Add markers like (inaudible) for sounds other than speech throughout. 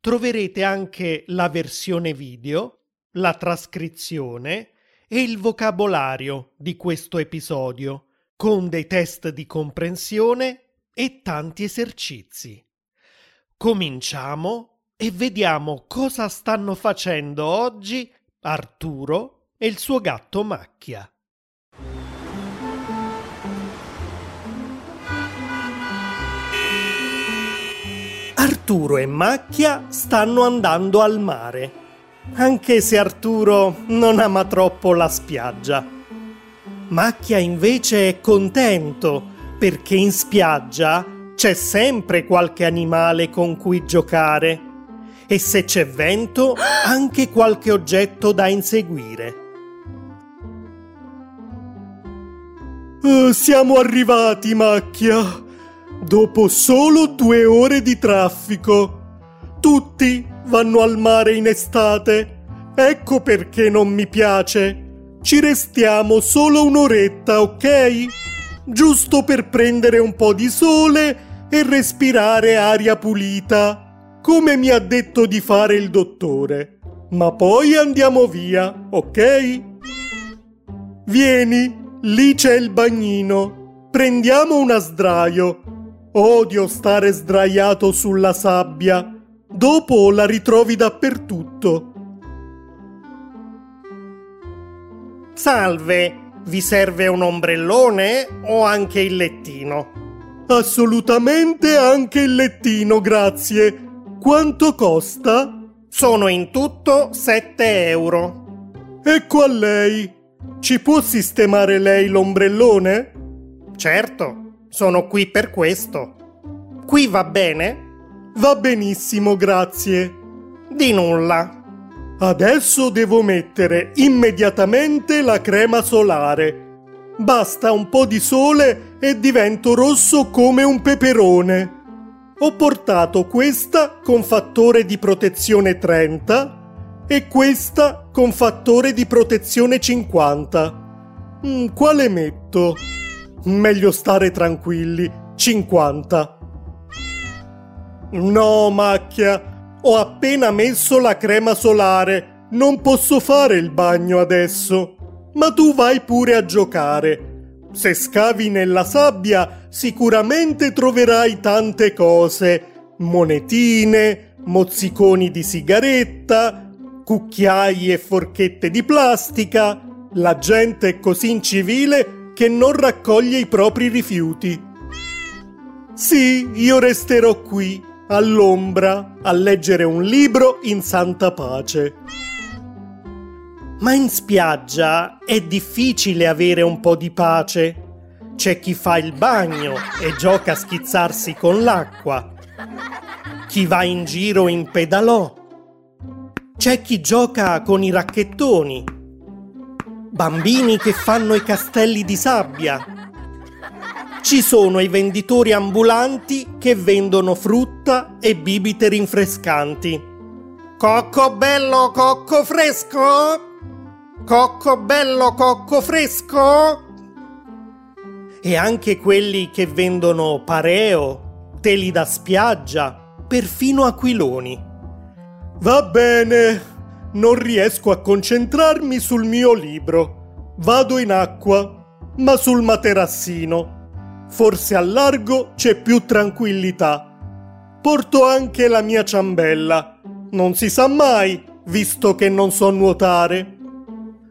troverete anche la versione video, la trascrizione e il vocabolario di questo episodio, con dei test di comprensione e tanti esercizi. Cominciamo e vediamo cosa stanno facendo oggi Arturo e il suo gatto Macchia. Arturo e Macchia stanno andando al mare, anche se Arturo non ama troppo la spiaggia. Macchia invece è contento perché in spiaggia c'è sempre qualche animale con cui giocare e se c'è vento (gasps) anche qualche oggetto da inseguire. Uh, siamo arrivati, Macchia! Dopo solo due ore di traffico. Tutti vanno al mare in estate. Ecco perché non mi piace. Ci restiamo solo un'oretta, ok? Giusto per prendere un po' di sole e respirare aria pulita, come mi ha detto di fare il dottore. Ma poi andiamo via, ok? Vieni, lì c'è il bagnino. Prendiamo una sdraio Odio stare sdraiato sulla sabbia. Dopo la ritrovi dappertutto. Salve, vi serve un ombrellone o anche il lettino? Assolutamente anche il lettino, grazie. Quanto costa? Sono in tutto 7 euro. Ecco a lei. Ci può sistemare lei l'ombrellone? Certo. Sono qui per questo. Qui va bene? Va benissimo, grazie. Di nulla. Adesso devo mettere immediatamente la crema solare. Basta un po' di sole e divento rosso come un peperone. Ho portato questa con fattore di protezione 30 e questa con fattore di protezione 50. Mm, quale metto? Meglio stare tranquilli. 50. No, macchia. Ho appena messo la crema solare. Non posso fare il bagno adesso. Ma tu vai pure a giocare. Se scavi nella sabbia sicuramente troverai tante cose. Monetine, mozziconi di sigaretta, cucchiai e forchette di plastica. La gente è così incivile che non raccoglie i propri rifiuti. Sì, io resterò qui, all'ombra, a leggere un libro in santa pace. Ma in spiaggia è difficile avere un po' di pace. C'è chi fa il bagno e gioca a schizzarsi con l'acqua. Chi va in giro in pedalò. C'è chi gioca con i racchettoni bambini che fanno i castelli di sabbia. Ci sono i venditori ambulanti che vendono frutta e bibite rinfrescanti. Cocco bello, cocco fresco? Cocco bello, cocco fresco? E anche quelli che vendono pareo, teli da spiaggia, perfino aquiloni. Va bene, non riesco a concentrarmi sul mio libro. Vado in acqua, ma sul materassino. Forse al largo c'è più tranquillità. Porto anche la mia ciambella. Non si sa mai, visto che non so nuotare.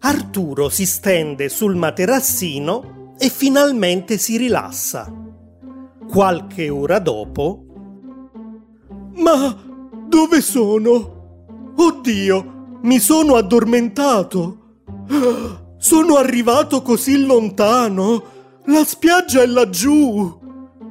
Arturo si stende sul materassino e finalmente si rilassa. Qualche ora dopo... Ma dove sono? Oddio, mi sono addormentato. Sono arrivato così lontano. La spiaggia è laggiù.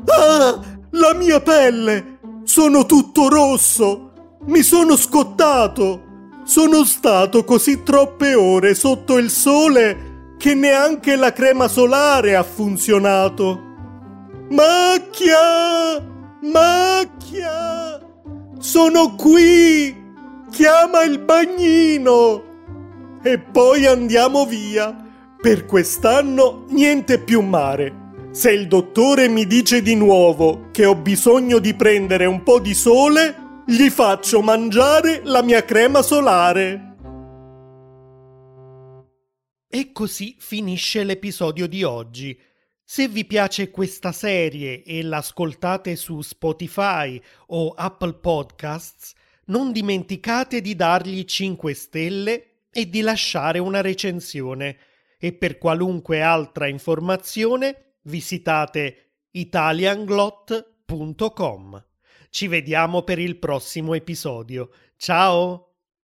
Ah, la mia pelle. Sono tutto rosso. Mi sono scottato. Sono stato così troppe ore sotto il sole che neanche la crema solare ha funzionato. Macchia! Macchia! Sono qui! Chiama il bagnino! E poi andiamo via. Per quest'anno niente più mare. Se il dottore mi dice di nuovo che ho bisogno di prendere un po' di sole, gli faccio mangiare la mia crema solare. E così finisce l'episodio di oggi. Se vi piace questa serie e l'ascoltate su Spotify o Apple Podcasts, non dimenticate di dargli 5 stelle e di lasciare una recensione. E per qualunque altra informazione visitate italianglot.com. Ci vediamo per il prossimo episodio. Ciao!